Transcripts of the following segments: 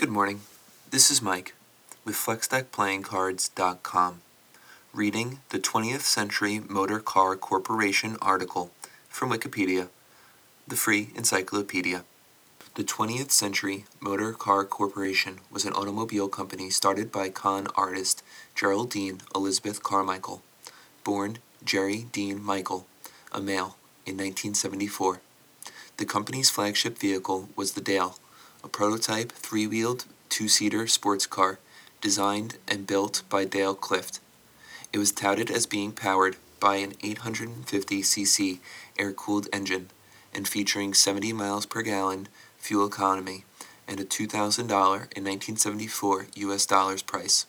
Good morning. This is Mike with FlexDeckPlayingCards.com reading the 20th Century Motor Car Corporation article from Wikipedia, the free encyclopedia. The 20th Century Motor Car Corporation was an automobile company started by con artist Geraldine Elizabeth Carmichael, born Jerry Dean Michael, a male, in 1974. The company's flagship vehicle was the Dale a prototype three-wheeled two-seater sports car designed and built by Dale Clift. It was touted as being powered by an 850cc air-cooled engine and featuring 70 miles per gallon fuel economy and a $2,000 in 1974 US dollars price,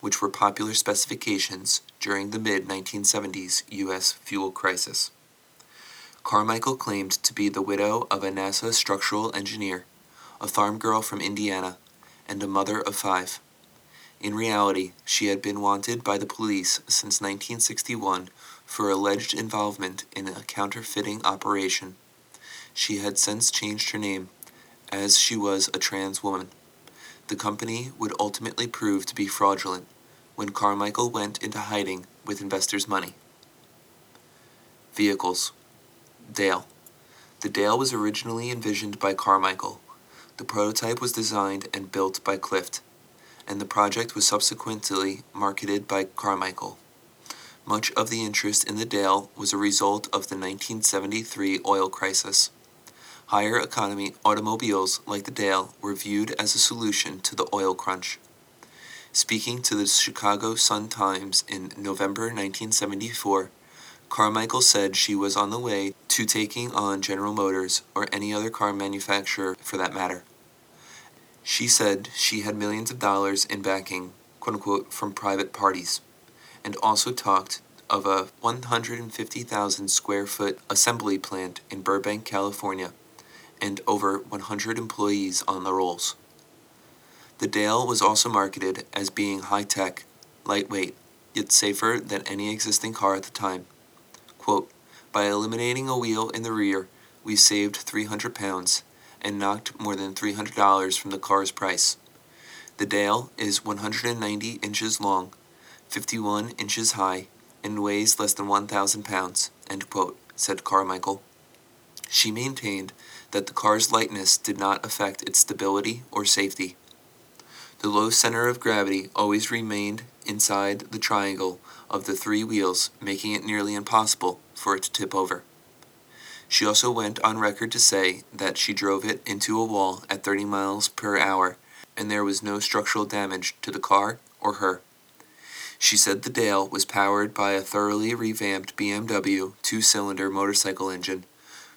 which were popular specifications during the mid-1970s US fuel crisis. Carmichael claimed to be the widow of a NASA structural engineer a farm girl from Indiana, and a mother of five. In reality, she had been wanted by the police since 1961 for alleged involvement in a counterfeiting operation. She had since changed her name, as she was a trans woman. The company would ultimately prove to be fraudulent when Carmichael went into hiding with investors' money. Vehicles Dale. The Dale was originally envisioned by Carmichael the prototype was designed and built by Clift, and the project was subsequently marketed by Carmichael. Much of the interest in the Dale was a result of the 1973 oil crisis. Higher economy automobiles like the Dale were viewed as a solution to the oil crunch. Speaking to the Chicago Sun-Times in November 1974, Carmichael said she was on the way to taking on General Motors or any other car manufacturer for that matter. She said she had millions of dollars in backing, quote unquote, from private parties, and also talked of a 150,000 square foot assembly plant in Burbank, California, and over 100 employees on the rolls. The Dale was also marketed as being high tech, lightweight, yet safer than any existing car at the time. Quote, By eliminating a wheel in the rear, we saved 300 pounds and knocked more than $300 from the car's price. The Dale is 190 inches long, 51 inches high, and weighs less than 1,000 pounds, quote, said Carmichael. She maintained that the car's lightness did not affect its stability or safety. The low center of gravity always remained inside the triangle of the three wheels, making it nearly impossible for it to tip over. She also went on record to say that she drove it into a wall at 30 miles per hour and there was no structural damage to the car or her. She said the Dale was powered by a thoroughly revamped BMW two-cylinder motorcycle engine,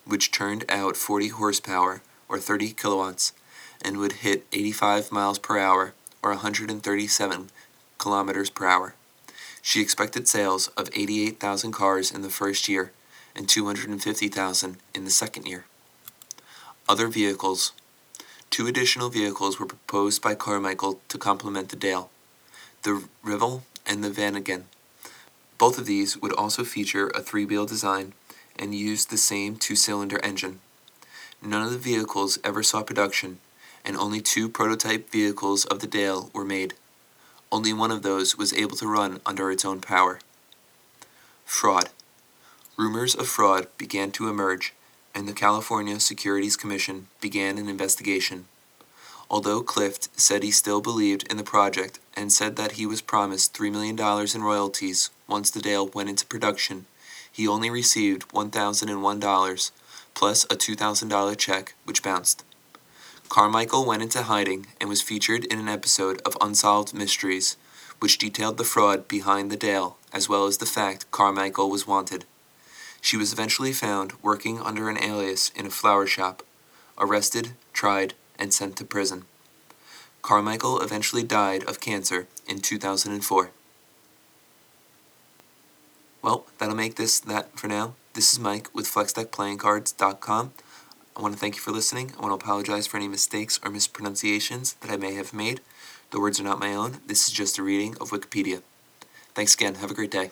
which turned out 40 horsepower or 30 kilowatts and would hit 85 miles per hour or 137 kilometers per hour. She expected sales of 88,000 cars in the first year and 250,000 in the second year. Other vehicles. Two additional vehicles were proposed by Carmichael to complement the Dale, the Rival and the Vanagon. Both of these would also feature a three-wheel design and use the same two-cylinder engine. None of the vehicles ever saw production, and only two prototype vehicles of the Dale were made. Only one of those was able to run under its own power. Fraud. Rumors of fraud began to emerge, and the California Securities Commission began an investigation. Although Clift said he still believed in the project and said that he was promised $3 million in royalties once the Dale went into production, he only received $1,001 plus a $2,000 check, which bounced. Carmichael went into hiding and was featured in an episode of Unsolved Mysteries, which detailed the fraud behind the Dale as well as the fact Carmichael was wanted. She was eventually found working under an alias in a flower shop, arrested, tried, and sent to prison. Carmichael eventually died of cancer in 2004. Well, that'll make this that for now. This is Mike with FlexDeckPlayingCards.com. I want to thank you for listening. I want to apologize for any mistakes or mispronunciations that I may have made. The words are not my own. This is just a reading of Wikipedia. Thanks again. Have a great day.